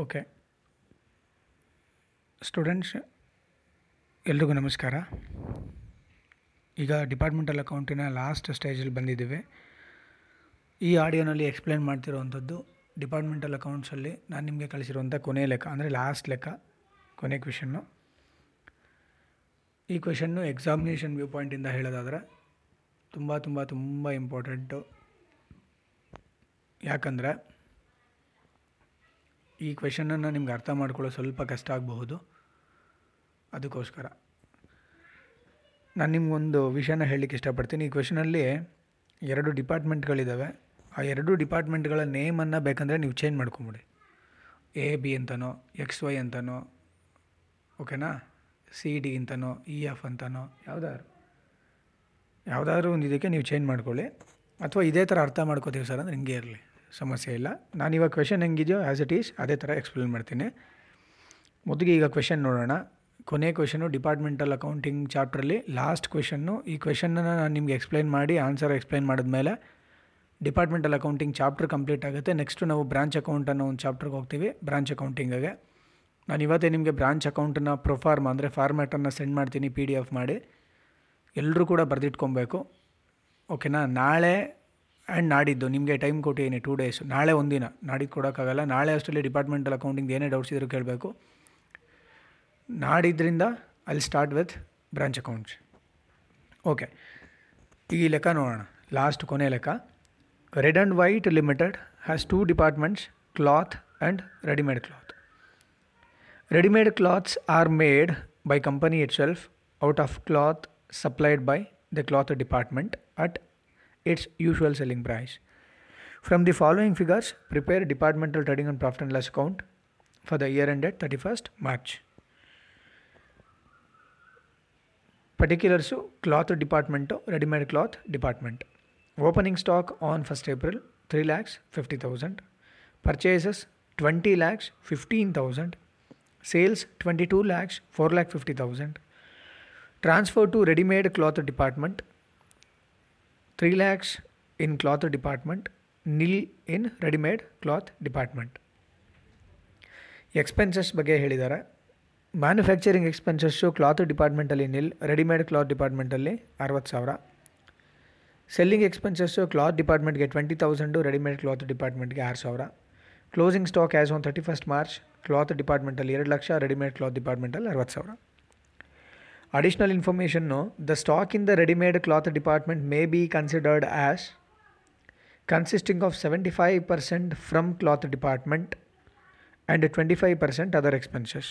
Okay. Students, ಎಲ್ರಿಗೂ ನಮಸ್ಕಾರ. ಈಗ ಡಿಪಾರ್ಟ್ಮೆಂಟಲ್ ಅಕೌಂಟಿನ ಲಾಸ್ಟ್ ಸ್ಟೇಜಲ್ಲಿ ಬಂದಿದ್ದೀವಿ. ಈ ಆಡಿಯೋನಲ್ಲಿ ಎಕ್ಸ್ಪ್ಲೇನ್ ಮಾಡ್ತಿರೋವಂಥದ್ದು ಡಿಪಾರ್ಟ್ಮೆಂಟಲ್ ಅಕೌಂಟ್ಸಲ್ಲಿ ನಾನು ನಿಮಗೆ ಕಳಿಸಿರುವಂಥ ಕೊನೆಯ ಲೆಕ್ಕ, ಅಂದರೆ ಲಾಸ್ಟ್ ಲೆಕ್ಕ, ಕೊನೆ ಕ್ವೆಷನ್ನು ಈ ಕ್ವೆಶನ್ನು ಎಕ್ಸಾಮಿನೇಷನ್ ವ್ಯೂ ಪಾಯಿಂಟಿಂದ ಹೇಳೋದಾದರೆ ತುಂಬ ತುಂಬ ತುಂಬ ಇಂಪಾರ್ಟೆಂಟು. ಯಾಕಂದರೆ ಈ ಕ್ವೆಶನನ್ನು ನಿಮ್ಗೆ ಅರ್ಥ ಮಾಡ್ಕೊಳ್ಳೋ ಸ್ವಲ್ಪ ಕಷ್ಟ ಆಗಬಹುದು. ಅದಕ್ಕೋಸ್ಕರ. ನಾನು ನಿಮ್ಗೊಂದು ವಿಷಯನ ಹೇಳಲಿಕ್ಕೆ ಇಷ್ಟಪಡ್ತೀನಿ. ಈ ಕ್ವೆಶನಲ್ಲಿ ಎರಡು ಡಿಪಾರ್ಟ್ಮೆಂಟ್ಗಳಿದ್ದಾವೆ ಆ ಎರಡು ಡಿಪಾರ್ಟ್ಮೆಂಟ್ಗಳ ನೇಮನ್ನು ಬೇಕಂದರೆ ನೀವು ಚೇಂಜ್ ಮಾಡ್ಕೊಂಬಿಡಿ. ಎ, ಬಿ ಅಂತನೋ, ಎಕ್ಸ್, ವೈ ಅಂತನೋ, ಓಕೆನಾ? ಸಿ, ಡಿ ಅಂತನೋ, ಇ, ಎಫ್ ಅಂತನೋ, ಯಾವುದಾದ್ರು. ಯಾವುದಾದ್ರೂ ಒಂದು ಇದಕ್ಕೆ ನೀವು ಚೇಂಜ್ ಮಾಡ್ಕೊಳ್ಳಿ. ಅಥವಾ ಇದೇ ಥರ ಅರ್ಥ ಮಾಡ್ಕೋತೀವಿ ಸರ್, ಅಂದರೆ ಹಿಂಗೆ ಇರಲಿ. ಸಮಸ್ಯೆ ಇಲ್ಲ. ನಾನು ಇವಾಗ ಕ್ವೆಶನ್ ಹೆಂಗಿದೆಯೋ ಆ್ಯಸ್ ಇಟ್ ಈಸ್ ಅದೇ ಥರ ಎಕ್ಸ್ಪ್ಲೇನ್ ಮಾಡ್ತೀನಿ. ಮೊದಲಿಗೆ ಈಗ ಕ್ವೆಶನ್ ನೋಡೋಣ. ಕೊನೆ ಕ್ವೆಶನು ಡಿಪಾರ್ಟ್ಮೆಂಟಲ್ ಅಕೌಂಟಿಂಗ್ ಚಾಪ್ಟ್ರಲ್ಲಿ ಲಾಸ್ಟ್ ಕ್ವೆಶನ್ನು ಈ ಕ್ವೆಶನನ್ನು ನಾನು ನಿಮಗೆ ಎಕ್ಸ್ಪ್ಲೈನ್ ಮಾಡಿ ಆನ್ಸರ್ ಎಕ್ಸ್ಪ್ಲೈನ್ ಮಾಡಿದ್ಮೇಲೆ ಡಿಪಾರ್ಟ್ಮೆಂಟಲ್ ಅಕೌಂಟಿಂಗ್ ಚಾಪ್ಟರ್ ಕಂಪ್ಲೀಟ್ ಆಗುತ್ತೆ. ನೆಕ್ಸ್ಟು ನಾವು ಬ್ರಾಂಚ್ ಅಕೌಂಟ್ ಅನ್ನೋ ಒಂದು ಚಾಪ್ಟ್ರಿಗೆ ಹೋಗ್ತೀವಿ ಬ್ರಾಂಚ್ ಅಕೌಂಟಿಂಗಿಗೆ ನಾನು ಇವತ್ತೇ ನಿಮಗೆ ಬ್ರಾಂಚ್ ಅಕೌಂಟನ್ನ ಪ್ರೊಫಾರ್ಮ್ ಅಂದರೆ ಫಾರ್ಮ್ಯಾಟನ್ನು ಸೆಂಡ್ ಮಾಡ್ತೀನಿ ಪಿ ಡಿ ಎಫ್ ಮಾಡಿ. ಎಲ್ಲರೂ ಕೂಡ ಬರೆದಿಟ್ಕೊಬೇಕು. ಓಕೆನಾ ನಾಳೆ ಆ್ಯಂಡ್ ನಾಡಿದ್ದು, ನಿಮಗೆ ಟೈಮ್ ಕೊಟ್ಟಿದ್ದೀನಿ ಟೂ ಡೇಸ್ ನಾಳೆ ಒಂದಿನ, ನಾಡಿದ್ದು ಕೊಡೋಕ್ಕಾಗಲ್ಲ. ನಾಳೆ ಅಷ್ಟರಲ್ಲಿ ಡಿಪಾರ್ಟ್ಮೆಂಟಲ್ ಅಕೌಂಟಿಂಗ್ ಏನೇ ಡೌಟ್ಸ್ ಇದ್ರೂ ಕೇಳಬೇಕು. ನಾಡಿದ್ದರಿಂದ ಅಲ್ಲಿ start with branch accounts okay ಈ ಲೆಕ್ಕ ನೋಡೋಣ. ಲಾಸ್ಟ್ ಕೊನೆ ಲೆಕ್ಕ. Red and white limited has two departments cloth and readymade cloth readymade clothes are made by company itself out of cloth supplied by the cloth department at its usual selling price. From the following figures, prepare departmental trading and profit and loss account for the year ended 31st March. Particulars cloth department, ready-made cloth department. Opening stock on 1st April 3 lakhs 50,000. Purchases 20 lakhs 15,000. Sales 22 lakhs 4 lakh 50,000. Transfer to ready-made cloth department 3 lakhs in cloth department nil in readymade cloth department expenses ಬಗ್ಗೆ ಹೇಳಿದ್ದಾರೆ manufacturing expenses cloth ಡಿಪಾರ್ಟ್ಮೆಂಟಲ್ಲಿ nil readymade cloth ಡಿಪಾರ್ಟ್ಮೆಂಟಲ್ಲಿ ಅರವತ್ತು ಸಾವಿರ. Selling expenses cloth ಡಿಪಾರ್ಟ್ಮೆಂಟ್ಗೆ twenty thousand readymade cloth ಡಿಪಾರ್ಟ್ಮೆಂಟ್ಗೆ ಆರು ಸಾವಿರ. Closing stock as on thirty first March cloth ಡಿಪಾರ್ಟ್ಮೆಂಟಲ್ಲಿ ಎರಡು ಲಕ್ಷ ರೆಡಿಮೇಡ್ ಕ್ಲಾತ್ ಡಿಪಾರ್ಟ್ಮೆಂಟಲ್ಲಿ ಅರವತ್ತು ಸಾವಿರ. Additional information the stock in the readymade cloth department may be considered as consisting of seventy five percent from cloth department and twenty five percent other expenses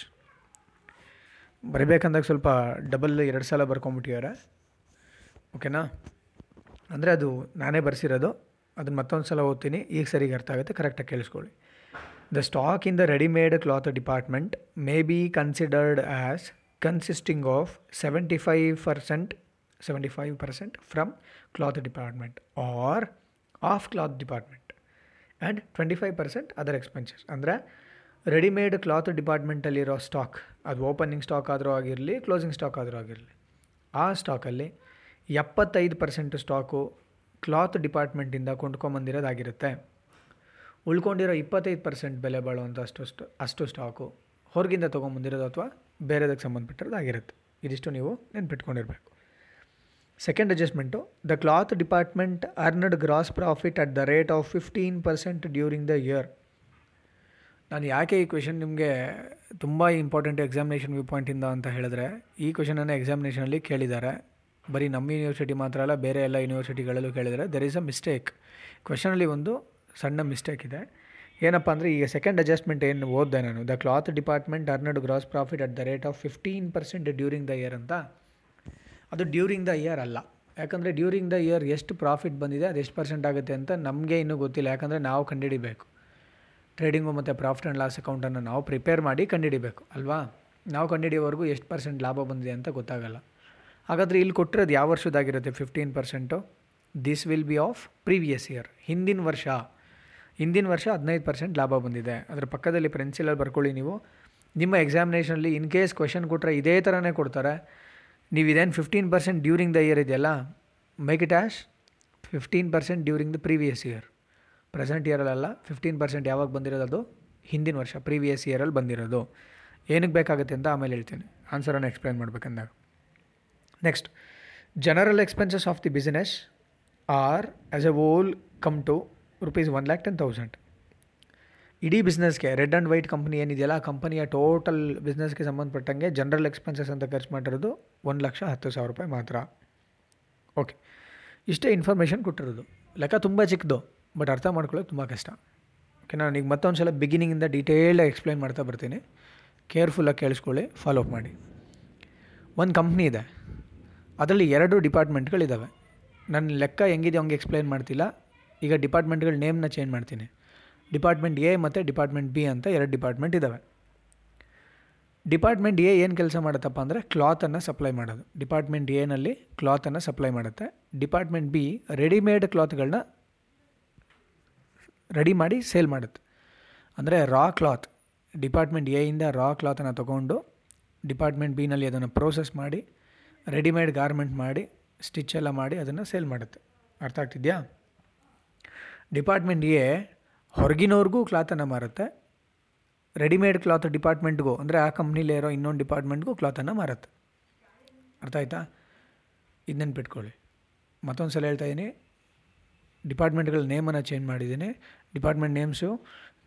ಬರಿಬೇಕಂದಾಗ ಸ್ವಲ್ಪ double ಎರಡು ಸಲ ಬರ್ಕೊಂಬಿಟ್ಟಿದ್ದಾರೆ ಓಕೆನಾ ಅಂದರೆ ಅದು ನಾನೇ ಬರ್ಸಿರೋದು. ಅದನ್ನ ಮತ್ತೊಂದು ಸಲ ಓದ್ತೀನಿ. ಈಗ ಸರಿಗೆ ಅರ್ಥ ಆಗುತ್ತೆ. ಕರೆಕ್ಟಾಗಿ ಕೇಳಿಸ್ಕೊಳ್ಳಿ. The stock in the readymade cloth department may be considered as consisting of 75% 75% from cloth department or off cloth department and 25% other expenses. ಅಂದರೆ ರೆಡಿಮೇಡ್ ಕ್ಲಾತ್ ಡಿಪಾರ್ಟ್ಮೆಂಟಲ್ಲಿರೋ ಸ್ಟಾಕ್ ಅದು ಓಪನಿಂಗ್ ಸ್ಟಾಕ್ ಆದರೂ ಆಗಿರಲಿ ಕ್ಲೋಸಿಂಗ್ ಸ್ಟಾಕ್ ಆದರೂ ಆಗಿರಲಿ, ಆ ಸ್ಟಾಕಲ್ಲಿ ಎಪ್ಪತ್ತೈದು ಪರ್ಸೆಂಟ್ ಸ್ಟಾಕು ಕ್ಲಾತ್ ಡಿಪಾರ್ಟ್ಮೆಂಟಿಂದ ಕೊಂಡ್ಕೊಂಬಂದಿರೋದಾಗಿರುತ್ತೆ. ಉಳ್ಕೊಂಡಿರೋ ಇಪ್ಪತ್ತೈದು ಪರ್ಸೆಂಟ್ ಬೆಲೆ ಬಾಳುವಂಥ ಅಷ್ಟು ಅಷ್ಟು ಸ್ಟಾಕು ಹೊರಗಿಂದ ತೊಗೊಂಬಂದಿರೋದು ಅಥವಾ ಬೇರೆದಕ್ಕೆ ಸಂಬಂಧಪಟ್ಟಿರೋದು ಆಗಿರುತ್ತೆ. ಇದಿಷ್ಟು ನೀವು ನೆನ್ಪಿಟ್ಕೊಂಡಿರಬೇಕು. Second adjustment the cloth department earned gross profit at the rate of fifteen percent during the year ನಾನು ಯಾಕೆ ಈ ಕ್ವೆಶನ್ ನಿಮಗೆ ತುಂಬ ಇಂಪಾರ್ಟೆಂಟ್ ಎಕ್ಸಾಮಿನೇಷನ್ ವ್ಯೂ ಪಾಯಿಂಟಿಂದ ಅಂತ ಹೇಳಿದ್ರೆ, ಈ ಕ್ವೆಶನನ್ನು ಎಕ್ಸಾಮಿನೇಷನಲ್ಲಿ ಕೇಳಿದ್ದಾರೆ. ಬರೀ ನಮ್ಮ ಯೂನಿವರ್ಸಿಟಿ ಮಾತ್ರ ಅಲ್ಲ, ಬೇರೆ ಎಲ್ಲ ಯೂನಿವರ್ಸಿಟಿಗಳಲ್ಲೂ ಕೇಳಿದರೆ ದೆರ್ ಈಸ್ ಅ ಮಿಸ್ಟೇಕ್ ಕ್ವೆಶನಲ್ಲಿ ಒಂದು ಸಣ್ಣ ಮಿಸ್ಟೇಕ್ ಇದೆ. ಏನಪ್ಪ ಅಂದರೆ ಈಗ ಸೆಕೆಂಡ್ ಅಡ್ಜಸ್ಟ್ಮೆಂಟ್ ಏನು ಓದಿದೆ ನಾನು? The cloth department earned gross profit at the rate of fifteen percent during the year ಅಂತ. ಅದು ಡ್ಯೂರಿಂಗ್ ದ ಇಯರ್ ಅಲ್ಲ. ಯಾಕಂದರೆ ಡ್ಯೂರಿಂಗ್ ದ ಇಯರ್ ಎಷ್ಟು ಪ್ರಾಫಿಟ್ ಬಂದಿದೆ, ಅದು ಎಷ್ಟು ಪರ್ಸೆಂಟ್ ಆಗುತ್ತೆ ಅಂತ ನಮಗೆ ಇನ್ನೂ ಗೊತ್ತಿಲ್ಲ. ಯಾಕಂದರೆ ನಾವು ಕಂಡುಹಿಡಿಬೇಕು. ಟ್ರೇಡಿಂಗು ಮತ್ತು ಪ್ರಾಫಿಟ್ ಆ್ಯಂಡ್ ಲಾಸ್ ಅಕೌಂಟನ್ನು ನಾವು ಪ್ರಿಪೇರ್ ಮಾಡಿ ಕಂಡುಹಿಡಿಬೇಕು, ಅಲ್ವಾ? ನಾವು ಕಂಡುಹಿಡಿಯೋವರೆಗೂ ಎಷ್ಟು ಪರ್ಸೆಂಟ್ ಲಾಭ ಬಂದಿದೆ ಅಂತ ಗೊತ್ತಾಗಲ್ಲ. ಹಾಗಾದರೆ ಇಲ್ಲಿ ಕೊಟ್ಟಿರೋದು ಯಾವ ವರ್ಷದಾಗಿರುತ್ತೆ fifteen percent this will be of previous year ಹಿಂದಿನ ವರ್ಷ. ಹಿಂದಿನ ವರ್ಷ ಹದಿನೈದು ಪರ್ಸೆಂಟ್ ಲಾಭ ಬಂದಿದೆ. ಅದರ ಪಕ್ಕದಲ್ಲಿ ಪೆನ್ಸಿಲಲ್ಲಿ ಬರ್ಕೊಳ್ಳಿ ನೀವು. ನಿಮ್ಮ ಎಕ್ಸಾಮಿನೇಷನಲ್ಲಿ ಇನ್ ಕೇಸ್ ಕ್ವೆಶನ್ ಕೊಟ್ಟರೆ ಇದೇ ಥರನೇ ಕೊಡ್ತಾರೆ. ನೀವು ಇದೇನು fifteen percent during the year ಇದೆಯಲ್ಲ? Make it as fifteen percent during the previous year present ಇಯರಲ್ಲ fifteen percent ಯಾವಾಗ ಬಂದಿರೋದು ಅದು? ಹಿಂದಿನ ವರ್ಷ ಪ್ರೀವಿಯಸ್ ಇಯರಲ್ಲಿ ಬಂದಿರೋದು. ಏನಕ್ಕೆ ಬೇಕಾಗುತ್ತೆ ಅಂತ ಆಮೇಲೆ ಹೇಳ್ತೀನಿ. ಆನ್ಸರನ್ನು explain ಮಾಡ್ಬೇಕಂದಾಗ. Next general expenses of the business are as a whole come to rupees one lakh ten thousand ಇಡೀ ಬಿಸ್ನೆಸ್ಗೆ ರೆಡ್ ಆ್ಯಂಡ್ ವೈಟ್ ಕಂಪ್ನಿ ಏನಿದೆಯಲ್ಲ, ಆ ಕಂಪನಿಯ ಟೋಟಲ್ ಬಿಸ್ನೆಸ್ಗೆ ಸಂಬಂಧಪಟ್ಟಂಗೆ ಜನರಲ್ ಎಕ್ಸ್ಪೆನ್ಸಸ್ ಅಂತ ಖರ್ಚು ಮಾಡಿರೋದು ಒಂದು ಲಕ್ಷ ಹತ್ತು ಸಾವಿರ ರೂಪಾಯಿ ಮಾತ್ರ. ಓಕೆ ಇಷ್ಟೇ ಇನ್ಫಾರ್ಮೇಷನ್ ಕೊಟ್ಟಿರೋದು. ಲೆಕ್ಕ ತುಂಬ ಚಿಕ್ಕದು ಬಟ್ ಅರ್ಥ ಮಾಡ್ಕೊಳ್ಳೋಕೆ ತುಂಬ ಕಷ್ಟ. ಓಕೆ ನಾನು ಈಗ ಮತ್ತೊಂದು ಸಲ ಬಿಗಿನಿಂಗಿಂದ ಡೀಟೇಲಾಗಿ ಎಕ್ಸ್ಪ್ಲೈನ್ ಮಾಡ್ತಾ ಬರ್ತೀನಿ. ಕೇರ್ಫುಲ್ಲಾಗಿ ಕೇಳಿಸ್ಕೊಳ್ಳಿ ಫಾಲೋ ಅಪ್ ಮಾಡಿ. ಒಂದು ಕಂಪ್ನಿ ಇದೆ. ಅದರಲ್ಲಿ ಎರಡು ಡಿಪಾರ್ಟ್ಮೆಂಟ್ಗಳಿದ್ದಾವೆ ನನ್ನ ಲೆಕ್ಕ ಹೆಂಗಿದೆ ಹಂಗೆ ಎಕ್ಸ್ಪ್ಲೈನ್ ಮಾಡ್ತಿಲ್ಲ. ಈಗ ಡಿಪಾರ್ಟ್ಮೆಂಟ್ಗಳ ನೇಮ್ನ ಚೇಂಜ್ ಮಾಡ್ತೀನಿ. ಡಿಪಾರ್ಟ್ಮೆಂಟ್ ಎ ಮತ್ತು ಡಿಪಾರ್ಟ್ಮೆಂಟ್ ಬಿ ಅಂತ ಎರಡು ಡಿಪಾರ್ಟ್ಮೆಂಟ್ ಇದ್ದಾವೆ ಡಿಪಾರ್ಟ್ಮೆಂಟ್ ಎ ಏನು ಕೆಲಸ ಮಾಡುತ್ತಪ್ಪ ಅಂದರೆ ಕ್ಲಾತನ್ನು ಸಪ್ಲೈ ಮಾಡೋದು. ಡಿಪಾರ್ಟ್ಮೆಂಟ್ ಎನಲ್ಲಿ ಕ್ಲಾತನ್ನು ಸಪ್ಲೈ ಮಾಡುತ್ತೆ. ಡಿಪಾರ್ಟ್ಮೆಂಟ್ ಬಿ ರೆಡಿಮೇಡ್ ಕ್ಲಾತ್ಗಳನ್ನ ರೆಡಿ ಮಾಡಿ ಸೇಲ್ ಮಾಡುತ್ತೆ. ಅಂದರೆ ರಾ ಕ್ಲಾತ್. ಡಿಪಾರ್ಟ್ಮೆಂಟ್ ಎಯಿಂದ ರಾ ಕ್ಲಾತನ್ನು ತೊಗೊಂಡು ಡಿಪಾರ್ಟ್ಮೆಂಟ್ ಬಿನಲ್ಲಿ ಅದನ್ನು ಪ್ರೋಸೆಸ್ ಮಾಡಿ, ರೆಡಿಮೇಡ್ ಗಾರ್ಮೆಂಟ್ ಮಾಡಿ, ಸ್ಟಿಚ್ ಎಲ್ಲ ಮಾಡಿ ಅದನ್ನು ಸೇಲ್ ಮಾಡುತ್ತೆ. ಅರ್ಥ ಆಗ್ತಿದೆಯಾ? ಡಿಪಾರ್ಟ್ಮೆಂಟ್ ಎ ಹೊರಗಿನವ್ರಿಗೂ ಕ್ಲಾತನ್ನು ಮಾರುತ್ತೆ. ರೆಡಿಮೇಡ್ ಕ್ಲಾತ್ ಡಿಪಾರ್ಟ್ಮೆಂಟ್ಗೂ, ಅಂದರೆ ಆ ಕಂಪ್ನಿಲೇ ಇರೋ ಇನ್ನೊಂದು ಡಿಪಾರ್ಟ್ಮೆಂಟ್ಗೂ ಕ್ಲಾತನ್ನು ಮಾರುತ್ತೆ. ಅರ್ಥ ಆಯ್ತಾ? ಇದು ನೆನ್ಪಿಟ್ಕೊಳ್ಳಿ. ಮತ್ತೊಂದು ಸಲ ಹೇಳ್ತಾ ಇದ್ದೀನಿ ಡಿಪಾರ್ಟ್ಮೆಂಟ್ಗಳ ನೇಮನ್ನು ಚೇಂಜ್ ಮಾಡಿದ್ದೀನಿ. ಡಿಪಾರ್ಟ್ಮೆಂಟ್ ನೇಮ್ಸು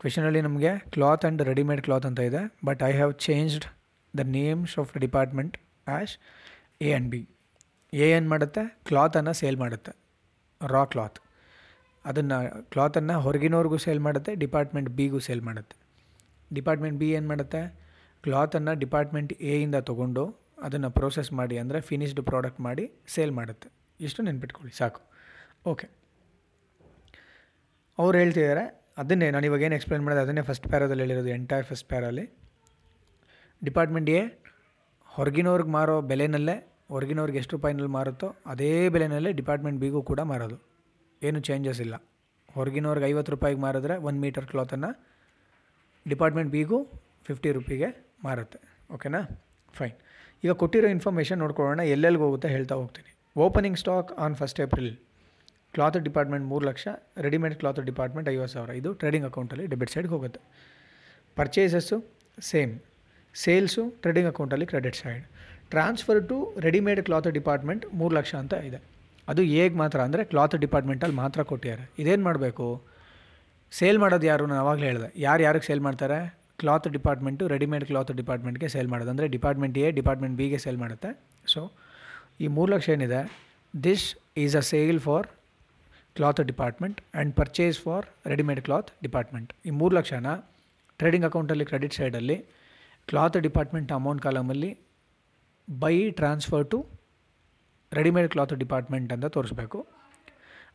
ಕ್ವೆಶನಲ್ಲಿ ನಮಗೆ ಕ್ಲಾತ್ ಆ್ಯಂಡ್ ರೆಡಿಮೇಡ್ ಕ್ಲಾತ್ ಅಂತ ಇದೆ, but I have changed the names of the department as A and B. A ಏನು ಮಾಡುತ್ತೆ? ಕ್ಲಾತನ್ನು ಸೇಲ್ ಮಾಡುತ್ತೆ. Raw cloth. ಅದನ್ನು ಕ್ಲಾತನ್ನು ಹೊರಗಿನವ್ರಿಗೂ ಸೇಲ್ ಮಾಡುತ್ತೆ ಡಿಪಾರ್ಟ್ಮೆಂಟ್ ಬಿಗೂ ಸೇಲ್ ಮಾಡುತ್ತೆ. ಡಿಪಾರ್ಟ್ಮೆಂಟ್ ಬಿ ಏನು ಮಾಡುತ್ತೆ? ಕ್ಲಾತನ್ನು ಡಿಪಾರ್ಟ್ಮೆಂಟ್ ಎಯಿಂದ ತೊಗೊಂಡು ಅದನ್ನು ಪ್ರೋಸೆಸ್ ಮಾಡಿ, ಅಂದರೆ ಫಿನಿಶ್ಡ್ ಪ್ರಾಡಕ್ಟ್ ಮಾಡಿ ಸೇಲ್ ಮಾಡುತ್ತೆ. ಇಷ್ಟು ನೆನ್ಪಿಟ್ಕೊಳ್ಳಿ, ಸಾಕು. ಓಕೆ ಅವ್ರು ಹೇಳ್ತಿದ್ದಾರೆ ಅದನ್ನೇ ನಾನು ಇವಾಗ ಏನು ಎಕ್ಸ್ಪ್ಲೇನ್ ಮಾಡೋದು, ಅದನ್ನೇ ಫಸ್ಟ್ ಪ್ಯಾರಾದಲ್ಲಿ ಹೇಳಿರೋದು ಎಂಟೈರ್ ಫಸ್ಟ್ ಪ್ಯಾರಲ್ಲಿ ಡಿಪಾರ್ಟ್ಮೆಂಟ್ ಎ ಹೊರಗಿನವ್ರಿಗೆ ಮಾರೋ ಬೆಲೆನಲ್ಲೇ, ಹೊರಗಿನವ್ರಿಗೆ ಎಷ್ಟು ರೂಪಾಯಿನಲ್ಲಿ ಮಾರುತ್ತೋ, ಅದೇ ಬೆಲೆನಲ್ಲೇ ಡಿಪಾರ್ಟ್ಮೆಂಟ್ ಬಿಗೂ ಕೂಡ ಮಾರೋದು. ಏನು ಚೇಂಜಸ್ ಇಲ್ಲ. ಹೊರಗಿನವ್ರಿಗೆ ಐವತ್ತು ರೂಪಾಯಿಗೆ ಮಾರಿದ್ರೆ ಒಂದು ಮೀಟರ್ ಕ್ಲಾತನ್ನು ಡಿಪಾರ್ಟ್ಮೆಂಟ್ ಬಿಗೂ ಫಿಫ್ಟಿ ರುಪಿಗೆ ಮಾರುತ್ತೆ. ಓಕೆನಾ ಫೈನ್ ಈಗ ಕೊಟ್ಟಿರೋ ಇನ್ಫಾರ್ಮೇಷನ್ ನೋಡ್ಕೊಳ್ಳೋಣ, ಎಲ್ಲೆಲ್ಲಿಗೆ ಹೋಗುತ್ತೆ ಹೇಳ್ತಾ ಹೋಗ್ತೀನಿ. Opening stock on first April cloth department ಮೂರು ಲಕ್ಷ ರೆಡಿಮೇಡ್ ಕ್ಲಾತ್ ಡಿಪಾರ್ಟ್ಮೆಂಟ್ ಐವತ್ತು ಸಾವಿರ. ಇದು ಟ್ರೇಡಿಂಗ್ ಅಕೌಂಟಲ್ಲಿ ಡೆಬಿಟ್ ಸೈಡ್ಗೆ ಹೋಗುತ್ತೆ. ಪರ್ಚೇಸಸ್ಸು ಸೇಮ್ ಸೇಲ್ಸು ಟ್ರೇಡಿಂಗ್ ಅಕೌಂಟಲ್ಲಿ credit side transfer to readymade cloth department ಮೂರು ಲಕ್ಷ ಅಂತ ಇದೆ. ಅದು ಹೇಗೆ ಮಾತ್ರ ಅಂದರೆ ಕ್ಲಾತ್ ಡಿಪಾರ್ಟ್ಮೆಂಟಲ್ಲಿ ಮಾತ್ರ ಕೊಟ್ಟಿದ್ದಾರೆ. ಇದೇನು ಮಾಡಬೇಕು? ಸೇಲ್ ಮಾಡೋದು ಯಾರು? ನಾನು ಆವಾಗಲೇ ಹೇಳಿದೆ. ಯಾರು ಯಾರಿಗೆ ಸೇಲ್ ಮಾಡ್ತಾರೆ? ಕ್ಲಾತ್ ಡಿಪಾರ್ಟ್ಮೆಂಟು ರೆಡಿಮೇಡ್ ಕ್ಲಾತ್ ಡಿಪಾರ್ಟ್ಮೆಂಟ್ಗೆ ಸೇಲ್ ಮಾಡೋದು. ಅಂದರೆ ಡಿಪಾರ್ಟ್ಮೆಂಟ್ ಎ ಡಿಪಾರ್ಟ್ಮೆಂಟ್ ಬಿಗೆ ಸೇಲ್ ಮಾಡುತ್ತೆ. ಸೊ ಈ ಮೂರು ಲಕ್ಷ ಏನಿದೆ? This is a sale for cloth department and purchase for readymade cloth department ಈ ಮೂರು ಲಕ್ಷನ ಟ್ರೇಡಿಂಗ್ ಅಕೌಂಟಲ್ಲಿ ಕ್ರೆಡಿಟ್ ಸೈಡಲ್ಲಿ cloth department amount ಕಾಲಮಲ್ಲಿ by transfer to readymade cloth department ಅಂತ ತೋರಿಸ್ಬೇಕು.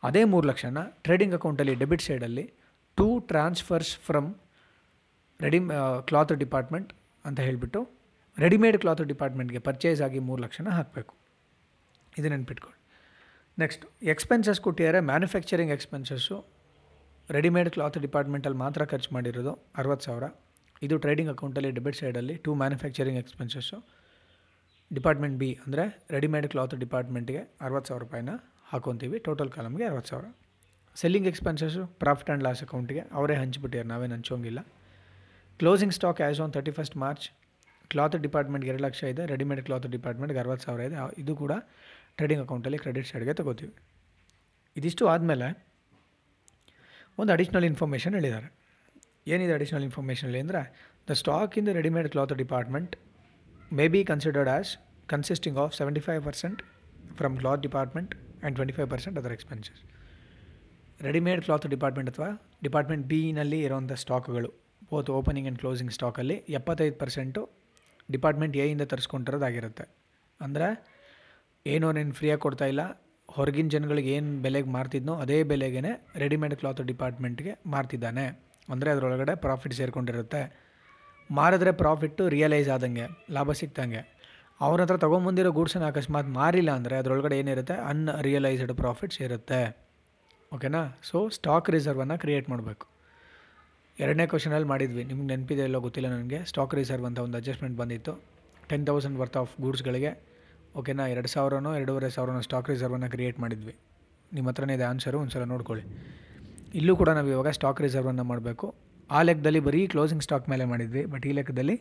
ಅದೇ ಮೂರು ಲಕ್ಷನ ಟ್ರೇಡಿಂಗ್ ಅಕೌಂಟಲ್ಲಿ ಡೆಬಿಟ್ ಸೈಡಲ್ಲಿ to transfers from ready cloth department ಅಂತ ಹೇಳಿಬಿಟ್ಟು ರೆಡಿಮೇಡ್ ಕ್ಲಾತ್ ಡಿಪಾರ್ಟ್ಮೆಂಟ್ಗೆ ಪರ್ಚೇಸ್ ಆಗಿ ಮೂರು ಲಕ್ಷನ ಹಾಕಬೇಕು. ಇದು ನೆನ್ಪಿಟ್ಕೊಳ್ಳಿ. ನೆಕ್ಸ್ಟ್, ಎಕ್ಸ್ಪೆನ್ಸಸ್ ಕೊಟ್ಟಿದ್ದಾರೆ. ಮ್ಯಾನುಫ್ಯಾಕ್ಚರಿಂಗ್ ಎಕ್ಸ್ಪೆನ್ಸಸ್ಸು ರೆಡಿಮೇಡ್ ಕ್ಲಾತ್ ಡಿಪಾರ್ಟ್ಮೆಂಟಲ್ಲಿ ಮಾತ್ರ ಖರ್ಚು ಮಾಡಿರೋದು ಅರವತ್ತು ಸಾವಿರ. ಇದು ಟ್ರೇಡಿಂಗ್ ಅಕೌಂಟಲ್ಲಿ ಡೆಬಿಟ್ ಸೈಡಲ್ಲಿ to manufacturing expenses department B ಅಂದರೆ ರೆಡಿಮೇಡ್ ಕ್ಲಾತ್ ಡಿಪಾರ್ಟ್ಮೆಂಟ್ಗೆ ಅರವತ್ತು ಸಾವಿರ ರೂಪಾಯಿನ ಹಾಕೊತೀವಿ. ಟೋಟಲ್ ಕಾಲಮ್ಗೆ ಅರವತ್ತು ಸಾವಿರ. Selling expenses profit and loss ಅಕೌಂಟಿಗೆ ಅವರೇ ಹಂಚಿಬಿಟ್ಟಿದ್ದಾರೆ. ನಾವೇನು ಹಂಚೋಂಗಿಲ್ಲ closing stock as on thirty first March cloth ಡಿಪಾರ್ಟ್ಮೆಂಟ್ಗೆ ಎರಡು ಲಕ್ಷ ಇದೆ. ರೆಡಿಮೇಡ್ ಕ್ಲಾತ್ ಡಿಪಾರ್ಟ್ಮೆಂಟ್ಗೆ ಅರವತ್ತು ಸಾವಿರ ಇದೆ. ಇದು ಕೂಡ ಟ್ರೇಡಿಂಗ್ ಅಕೌಂಟಲ್ಲಿ ಕ್ರೆಡಿಟ್ ಸೈಡ್ಗೆ ತಗೋತೀವಿ. ಇದಿಷ್ಟು ಆದಮೇಲೆ ಒಂದು ಅಡಿಷ್ನಲ್ ಇನ್ಫಾರ್ಮೇಷನ್ ಹೇಳಿದ್ದಾರೆ. ಏನಿದೆ ಅಡಿಷ್ನಲ್ ಇನ್ಫಾರ್ಮೇಷನಲ್ಲಿ ಅಂದರೆ the stock in the readymade cloth department considered as consisting of seventy five percent from cloth department and twenty five percent other expenses readymade cloth department ಅಥವಾ ಡಿಪಾರ್ಟ್ಮೆಂಟ್ ಬಿನಲ್ಲಿ ಇರೋಂಥ ಸ್ಟಾಕ್ಗಳು ಬೋತ್ ಓಪನಿಂಗ್ ಆ್ಯಂಡ್ ಕ್ಲೋಸಿಂಗ್ ಸ್ಟಾಕಲ್ಲಿ ಎಪ್ಪತ್ತೈದು percent department ಎಯಿಂದ ತರಿಸ್ಕೊಂಡಿರೋದಾಗಿರುತ್ತೆ. ಅಂದರೆ ಏನೋ ನೀನು ಫ್ರೀಯಾಗಿ ಕೊಡ್ತಾ ಇಲ್ಲ, ಹೊರಗಿನ ಜನಗಳಿಗೆ ಏನು ಬೆಲೆಗೆ ಮಾರ್ತಿದ್ನೋ ಅದೇ ಬೆಲೆಗೇ ರೆಡಿಮೇಡ್ ಕ್ಲಾತ್ ಡಿಪಾರ್ಟ್ಮೆಂಟ್ಗೆ ಮಾರ್ತಿದ್ದಾನೆ. ಅಂದರೆ ಅದರೊಳಗಡೆ ಪ್ರಾಫಿಟ್ ಸೇರ್ಕೊಂಡಿರುತ್ತೆ. ಮಾರಿದ್ರೆ ಪ್ರಾಫಿಟ್ಟು ರಿಯಲೈಸ್ ಆದಂಗೆ, ಲಾಭ ಸಿಕ್ತಂಗೆ. ಅವ್ರ ಹತ್ರ ತೊಗೊಂಬಂದಿರೋ ಗೂಡ್ಸನ್ನು ಅಕಸ್ಮಾತ್ ಮಾರಿಲ್ಲ ಅಂದರೆ ಅದರೊಳಗಡೆ ಏನಿರುತ್ತೆ? ಅನ್ರಿಯಲೈಸ್ಡ್ ಪ್ರಾಫಿಟ್ಸ್ ಇರುತ್ತೆ. ಓಕೆನಾ? ಸೊ ಸ್ಟಾಕ್ ರಿಸರ್ವನ್ನು ಕ್ರಿಯೇಟ್ ಮಾಡಬೇಕು. ಎರಡನೇ ಕ್ವಶನಲ್ಲಿ ಮಾಡಿದ್ವಿ. ನಿಮ್ಗೆ ನೆನಪಿದೆ ಇಲ್ಲೋ ಗೊತ್ತಿಲ್ಲ ನನಗೆ. ಸ್ಟಾಕ್ ರಿಸರ್ವ್ ಅಂತ ಒಂದು ಅಡ್ಜಸ್ಟ್ಮೆಂಟ್ ಬಂದಿತ್ತು. ಟೆನ್ ತೌಸಂಡ್ ವರ್ತ್ ಆಫ್ ಗೂಡ್ಸ್ಗಳಿಗೆ ಓಕೆನಾ? ಎರಡು ಸಾವಿರನೋ, ಎರಡೂವರೆ ಸಾವಿರನೋ ಸ್ಟಾಕ್ ರಿಸರ್ವನ್ನು ಕ್ರಿಯೇಟ್ ಮಾಡಿದ್ವಿ. ನಿಮ್ಮ ಹತ್ರನೇ ಇದೆ ಆನ್ಸರು ಒಂದು ಸಲ ನೋಡ್ಕೊಳ್ಳಿ. ಇಲ್ಲೂ ಕೂಡ ನಾವು ಇವಾಗ ಸ್ಟಾಕ್ ರಿಸರ್ವನ್ನು ಮಾಡಬೇಕು. ಆ ಲೆಕ್ಕದಲ್ಲಿ ಬರೀ ಕ್ಲೋಸಿಂಗ್ ಸ್ಟಾಕ್ ಮೇಲೆ ಮಾಡಿದ್ವಿ ಬಟ್ ಈ ಲೆಕ್ಕದಲ್ಲಿ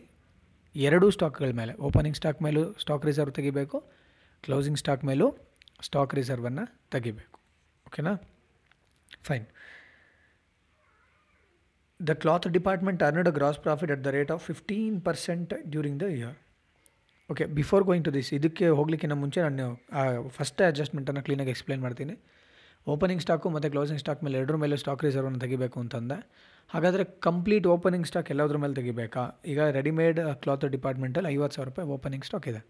ಎರಡೂ ಸ್ಟಾಕ್ಗಳ ಮೇಲೆ ಓಪನಿಂಗ್ ಸ್ಟಾಕ್ ಮೇಲೂ ಸ್ಟಾಕ್ ರಿಸರ್ವ್ ತೆಗಿಬೇಕು ಕ್ಲೋಸಿಂಗ್ ಸ್ಟಾಕ್ ಮೇಲೂ ಸ್ಟಾಕ್ ರಿಸರ್ವನ್ನು ತೆಗಿಬೇಕು. ಓಕೆನಾ fine the cloth department earned gross profit at the rate of fifteen percent during the year okay before going to this ಇದಕ್ಕೆ ಹೋಗ್ಲಿಕ್ಕಿಂತ ಮುಂಚೆ ನಾನು ಫಸ್ಟ್ ಅಡ್ಜಸ್ಟ್ಮೆಂಟನ್ನು ಕ್ಲೀನಾಗಿ ಎಕ್ಸ್ಪ್ಲೇನ್ ಮಾಡ್ತೀನಿ. ಓಪನಿಂಗ್ ಸ್ಟಾಕು ಮತ್ತು ಕ್ಲೋಸಿಂಗ್ ಸ್ಟಾಕ್ ಮೇಲೆ ಎರಡರ ಮೇಲೆ ಸ್ಟಾಕ್ ರಿಸರ್ವನ್ನು ತೆಗಿಬೇಕು ಅಂತಂದೆ. ಹಾಗಾದರೆ ಕಂಪ್ಲೀಟ್ ಓಪನಿಂಗ್ ಸ್ಟಾಕ್ ಎಲ್ಲದ್ರ ಮೇಲೆ ತೆಗಿಬೇಕಾ? ಈಗ ರೆಡಿಮೇಡ್ ಕ್ಲಾತ್ ಡಿಪಾರ್ಟ್ಮೆಂಟಲ್ಲಿ ಐವತ್ತು ಸಾವಿರ ರೂಪಾಯಿ ಓಪನಿಂಗ್ ಸ್ಟಾಕ್ ಇದೆ.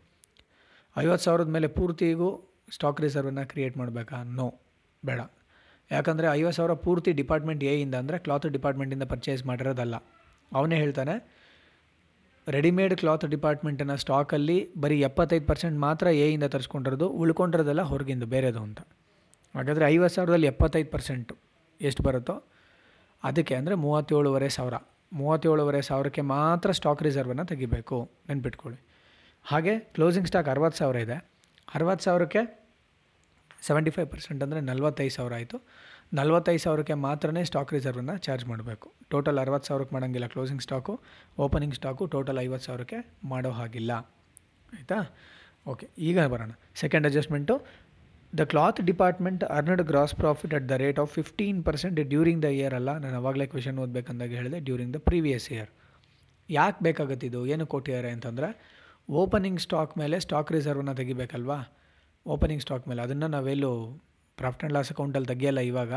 ಐವತ್ತು ಸಾವಿರದ ಮೇಲೆ ಪೂರ್ತಿಗೂ ಸ್ಟಾಕ್ ರಿಸರ್ವನ್ನು ಕ್ರಿಯೇಟ್ ಮಾಡಬೇಕಾ? ನೋ ಬೇಡ. ಯಾಕಂದರೆ ಐವತ್ತು ಸಾವಿರ ಪೂರ್ತಿ ಡಿಪಾರ್ಟ್ಮೆಂಟ್ ಎ ಇಂದ ಅಂದರೆ ಕ್ಲಾತ್ ಡಿಪಾರ್ಟ್ಮೆಂಟಿಂದ ಪರ್ಚೇಸ್ ಮಾಡಿರೋದಲ್ಲ. ಅವನೇ ಹೇಳ್ತಾನೆ ರೆಡಿಮೇಡ್ ಕ್ಲಾತ್ ಡಿಪಾರ್ಟ್ಮೆಂಟನ್ನು ಸ್ಟಾಕಲ್ಲಿ ಬರೀ ಎಪ್ಪತ್ತೈದು ಪರ್ಸೆಂಟ್ ಮಾತ್ರ ಎ ಇಂದ ತರಿಸ್ಕೊಂಡಿರೋದು, ಉಳ್ಕೊಂಡಿರೋದೆಲ್ಲ ಹೊರಗಿಂದ, ಬೇರೆದು ಅಂತ. ಹಾಗಾದರೆ ಐವತ್ತು ಸಾವಿರದಲ್ಲಿ ಎಪ್ಪತ್ತೈದು ಪರ್ಸೆಂಟು ಎಷ್ಟು ಬರುತ್ತೋ ಅದಕ್ಕೆ ಅಂದರೆ ಮೂವತ್ತೇಳುವರೆ ಸಾವಿರ. ಮೂವತ್ತೇಳುವರೆ ಸಾವಿರಕ್ಕೆ ಮಾತ್ರ ಸ್ಟಾಕ್ ರಿಸರ್ವನ್ನು ತೆಗಿಬೇಕು ನೆನ್ಪಿಟ್ಕೊಳ್ಳಿ. ಹಾಗೆ ಕ್ಲೋಸಿಂಗ್ ಸ್ಟಾಕ್ ಅರವತ್ತು ಸಾವಿರ ಇದೆ. ಅರವತ್ತು ಸಾವಿರಕ್ಕೆ ಸೆವೆಂಟಿ ಫೈವ್ ಪರ್ಸೆಂಟ್ ಅಂದರೆ ನಲ್ವತ್ತೈದು ಸಾವಿರ ಆಯಿತು. ನಲ್ವತ್ತೈದು ಸಾವಿರಕ್ಕೆ ಮಾತ್ರನೇ ಸ್ಟಾಕ್ ರಿಸರ್ವನ್ನು ಚಾರ್ಜ್ ಮಾಡಬೇಕು. ಟೋಟಲ್ ಅರವತ್ತು ಸಾವಿರಕ್ಕೆ ಮಾಡೋಂಗಿಲ್ಲ closing stock opening stock total ಐವತ್ತು ಸಾವಿರಕ್ಕೆ ಮಾಡೋ ಹಾಗಿಲ್ಲ. ಆಯಿತಾ? ಓಕೆ ಈಗ ಬರೋಣ. Second adjustment the cloth department earned gross profit at the rate of fifteen percent during the year ಅಲ್ಲ. ನಾನು ಅವಾಗಲೇ ಕ್ವೆಶನ್ ಓದಬೇಕಂದಾಗ ಹೇಳಿದೆ ಡ್ಯೂರಿಂಗ್ ದ ಪ್ರೀವಿಯಸ್ ಇಯರ್ ಯಾಕೆ ಬೇಕಾಗತ್ತಿದ್ದು ಏನು ಕೊಟ್ಟಿದ್ದಾರೆ ಅಂತಂದರೆ ಓಪನಿಂಗ್ ಸ್ಟಾಕ್ ಮೇಲೆ ಸ್ಟಾಕ್ ರಿಸರ್ವನ್ನ ತೆಗಿಬೇಕಲ್ವಾ? ಓಪನಿಂಗ್ ಸ್ಟಾಕ್ ಮೇಲೆ. ಅದನ್ನು ನಾವೆಲ್ಲೂ ಪ್ರಾಫಿಟ್ ಆ್ಯಂಡ್ ಲಾಸ್ ಅಕೌಂಟಲ್ಲಿ ತೆಗಿಯಲ್ಲ ಇವಾಗ.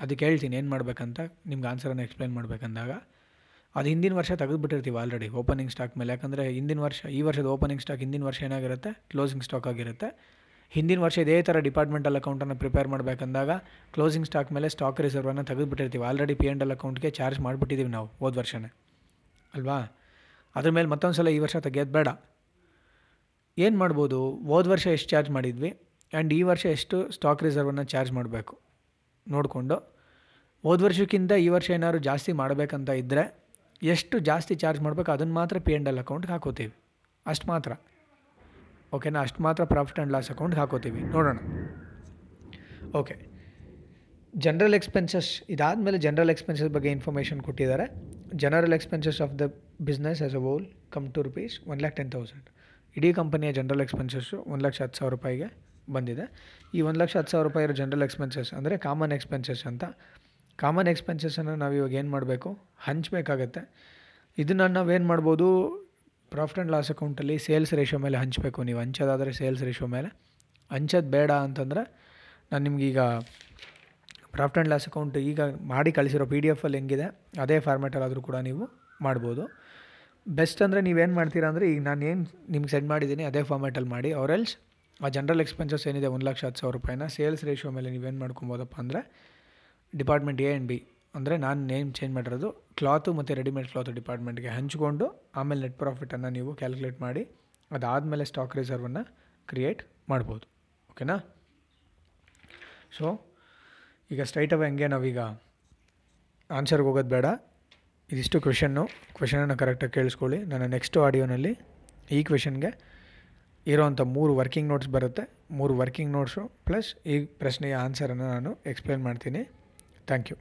ಅದಕ್ಕೆ ಹೇಳ್ತೀನಿ, ಏನು ಮಾಡಬೇಕಂತ? ನಿಮ್ಗೆ ಆನ್ಸರನ್ನು ಎಕ್ಸ್ಪ್ಲೇನ್ ಮಾಡಬೇಕಂದಾಗ. ಅದು ಹಿಂದಿನ ವರ್ಷ ತೆಗೆದುಬಿಟ್ಟಿರ್ತೀವಿ ಆಲ್ರೆಡಿ ಓಪನಿಂಗ್ ಸ್ಟಾಕ್ ಮೇಲೆ. ಯಾಕಂದರೆ ಹಿಂದಿನ ವರ್ಷ, ಈ ವರ್ಷದ ಓಪನಿಂಗ್ ಸ್ಟಾಕ್ ಹಿಂದಿನ ವರ್ಷ ಏನಾಗಿರುತ್ತೆ? ಕ್ಲೋಸಿಂಗ್ ಸ್ಟಾಕ್ ಆಗಿರುತ್ತೆ. ಹಿಂದಿನ ವರ್ಷ ಇದೇ ಥರ ಡಿಪಾರ್ಟ್ಮೆಂಟಲ್ ಅಕೌಂಟನ್ನು ಪ್ರಿಪೇರ್ ಮಾಡಬೇಕಂದಾಗ ಕ್ಲೋಸಿಂಗ್ ಸ್ಟಾಕ್ ಮೇಲೆ ಸ್ಟಾಕ್ ರಿಸರ್ವನ್ನು ತೆಗೆದುಬಿಟ್ಟಿರ್ತೀವಿ. ಆಲ್ರೆಡಿ ಪಿ ಎಂಡ್ ಎಲ್ ಅಕೌಂಟ್ಗೆ ಚಾರ್ಜ್ ಮಾಡಿಬಿಟ್ಟಿದ್ದೀವಿ ನಾವು ಹೋದ ವರ್ಷನೇ. ಅಲ್ವಾ? ಅದ್ರ ಮೇಲೆ ಮತ್ತೊಂದು ಸಲ ಈ ವರ್ಷ ತೆಗೆಯೋದು ಬೇಡ ಏನು ಮಾಡ್ಬೋದು? ಹೋದ ವರ್ಷ ಎಷ್ಟು ಚಾರ್ಜ್ ಮಾಡಿದ್ವಿ? ಆ್ಯಂಡ್ ಈ ವರ್ಷ ಎಷ್ಟು ಸ್ಟಾಕ್ ರಿಸರ್ವನ್ನು ಚಾರ್ಜ್ ಮಾಡಬೇಕು? ನೋಡಿಕೊಂಡು. ಹೋದ ವರ್ಷಕ್ಕಿಂತ ಈ ವರ್ಷ ಏನಾದ್ರು ಜಾಸ್ತಿ ಮಾಡಬೇಕಂತ ಇದ್ದರೆ ಎಷ್ಟು ಜಾಸ್ತಿ ಚಾರ್ಜ್ ಮಾಡಬೇಕು ಅದನ್ನು ಮಾತ್ರ ಪಿ ಎಂಡ್ ಎಲ್ ಅಕೌಂಟ್ಗೆ ಹಾಕೋತೀವಿ. ಅಷ್ಟು ಮಾತ್ರ. ಓಕೆನಾ ಅಷ್ಟು ಮಾತ್ರ ಪ್ರಾಫಿಟ್ ಆ್ಯಂಡ್ ಲಾಸ್ ಅಕೌಂಟ್ಗೆ ಹಾಕೋತೀವಿ. ನೋಡೋಣ. ಓಕೆ ಜನರಲ್ ಎಕ್ಸ್ಪೆನ್ಸಸ್ ಇದಾದಮೇಲೆ ಜನರಲ್ ಎಕ್ಸ್ಪೆನ್ಸಸ್ ಬಗ್ಗೆ ಇನ್ಫಾರ್ಮೇಷನ್ ಕೊಟ್ಟಿದ್ದಾರೆ. General expenses of the business as a whole come to rupees one lakh ten thousand ಇಡೀ ಕಂಪನಿಯ ಜನರಲ್ ಎಕ್ಸ್ಪೆನ್ಸಸ್ಸು ಒಂದು ಲಕ್ಷ ಹತ್ತು ಸಾವಿರ ರೂಪಾಯಿಗೆ ಬಂದಿದೆ. ಈ ಒಂದು ಲಕ್ಷ ಹತ್ತು ಸಾವಿರ ರೂಪಾಯಿ ಇರೋ ಜನರಲ್ ಎಕ್ಸ್ಪೆನ್ಸಸ್ ಅಂದರೆ ಕಾಮನ್ ಎಕ್ಸ್ಪೆನ್ಸಸ್ ಅಂತ. ಕಾಮನ್ ಎಕ್ಸ್ಪೆನ್ಸಸ್ಸನ್ನು ನಾವು ಇವಾಗ ಏನು ಮಾಡಬೇಕು? ಹಂಚಬೇಕಾಗತ್ತೆ. ಇದನ್ನು ನಾವೇನು ಮಾಡ್ಬೋದು? ಪ್ರಾಫಿಟ್ ಆ್ಯಂಡ್ ಲಾಸ್ ಅಕೌಂಟಲ್ಲಿ ಸೇಲ್ಸ್ ರೇಷೋ ಮೇಲೆ ಹಂಚಬೇಕು. ನೀವು ಹಂಚೋದಾದರೆ ಸೇಲ್ಸ್ ರೇಷೋ ಮೇಲೆ. ಹಂಚೋದು ಬೇಡ ಅಂತಂದರೆ ನಾನು ನಿಮಗೀಗ ಪ್ರಾಫಿಟ್ ಆ್ಯಂಡ್ ಲಾಸ್ ಅಕೌಂಟ್ ಈಗ ಮಾಡಿ ಕಳಿಸಿರೋ ಪಿ ಡಿ ಎಫಲ್ಲಿ ಹೆಂಗಿದೆ, ಅದೇ ಫಾರ್ಮ್ಯಾಟಲ್ಲಾದರೂ ಕೂಡ ನೀವು ಮಾಡ್ಬೋದು. ಬೆಸ್ಟ್ ಅಂದರೆ ನೀವೇನು ಮಾಡ್ತೀರಾ ಅಂದರೆ ಈಗ ನಾನು ಏನು ನಿಮ್ಗೆ ಸೆಂಡ್ ಮಾಡಿದ್ದೀನಿ ಅದೇ ಫಾರ್ಮ್ಯಾಟಲ್ಲಿ ಮಾಡಿ ಎಲ್ಸ್ ಆ ಜನರಲ್ ಎಕ್ಸ್ಪೆನ್ಸಸ್ ಏನಿದೆ, ಒಂದು ಲಕ್ಷ ಹತ್ತು ಸಾವಿರ ರೂಪಾಯಿನ ಸೇಲ್ಸ್ ರೇಷೋ ಮೇಲೆ ನೀವೇನು ಮಾಡ್ಕೊಬೋದಪ್ಪ ಅಂದರೆ ಡಿಪಾರ್ಟ್ಮೆಂಟ್ ಎ ಆ್ಯಂಡ್ ಬಿ ಅಂದರೆ ನಾನು ನೇಮ್ ಚೇಂಜ್ ಮಾಡಿರೋದು ಕ್ಲಾತು ಮತ್ತು ರೆಡಿಮೇಡ್ ಕ್ಲಾತ್ ಡಿಪಾರ್ಟ್ಮೆಂಟ್ಗೆ ಹಂಚ್ಕೊಂಡು ಆಮೇಲೆ ನೆಟ್ ಪ್ರಾಫಿಟನ್ನು ನೀವು ಕ್ಯಾಲ್ಕುಲೇಟ್ ಮಾಡಿ ಅದಾದಮೇಲೆ ಸ್ಟಾಕ್ ರಿಸರ್ವನ್ನು ಕ್ರಿಯೇಟ್ ಮಾಡ್ಬೋದು. ಓಕೆನಾ ಸೊ ಈಗ ಸ್ಟ್ರೈಟ್ ಅವೇ ಹಂಗೆ ನಾವೀಗ ಆನ್ಸರ್ಗೆ ಹೋಗೋದು ಬೇಡ. ಇದಿಷ್ಟು ಕ್ವೆಶನ್ನು ಕ್ವೆಶನನ್ನು ಕರೆಕ್ಟಾಗಿ ಕೇಳಿಸ್ಕೊಳ್ಳಿ. ನನ್ನ ನೆಕ್ಸ್ಟ್ ಆಡಿಯೋನಲ್ಲಿ ಈ ಕ್ವೆಶನ್ಗೆ ಇರೋವಂಥ ಮೂರು ವರ್ಕಿಂಗ್ ನೋಟ್ಸ್ ಬರುತ್ತೆ. ಮೂರು ವರ್ಕಿಂಗ್ ನೋಟ್ಸು ಪ್ಲಸ್ ಈ ಪ್ರಶ್ನೆಯ ಆನ್ಸರನ್ನು ನಾನು ಎಕ್ಸ್ಪ್ಲೇನ್ ಮಾಡ್ತೀನಿ. Thank you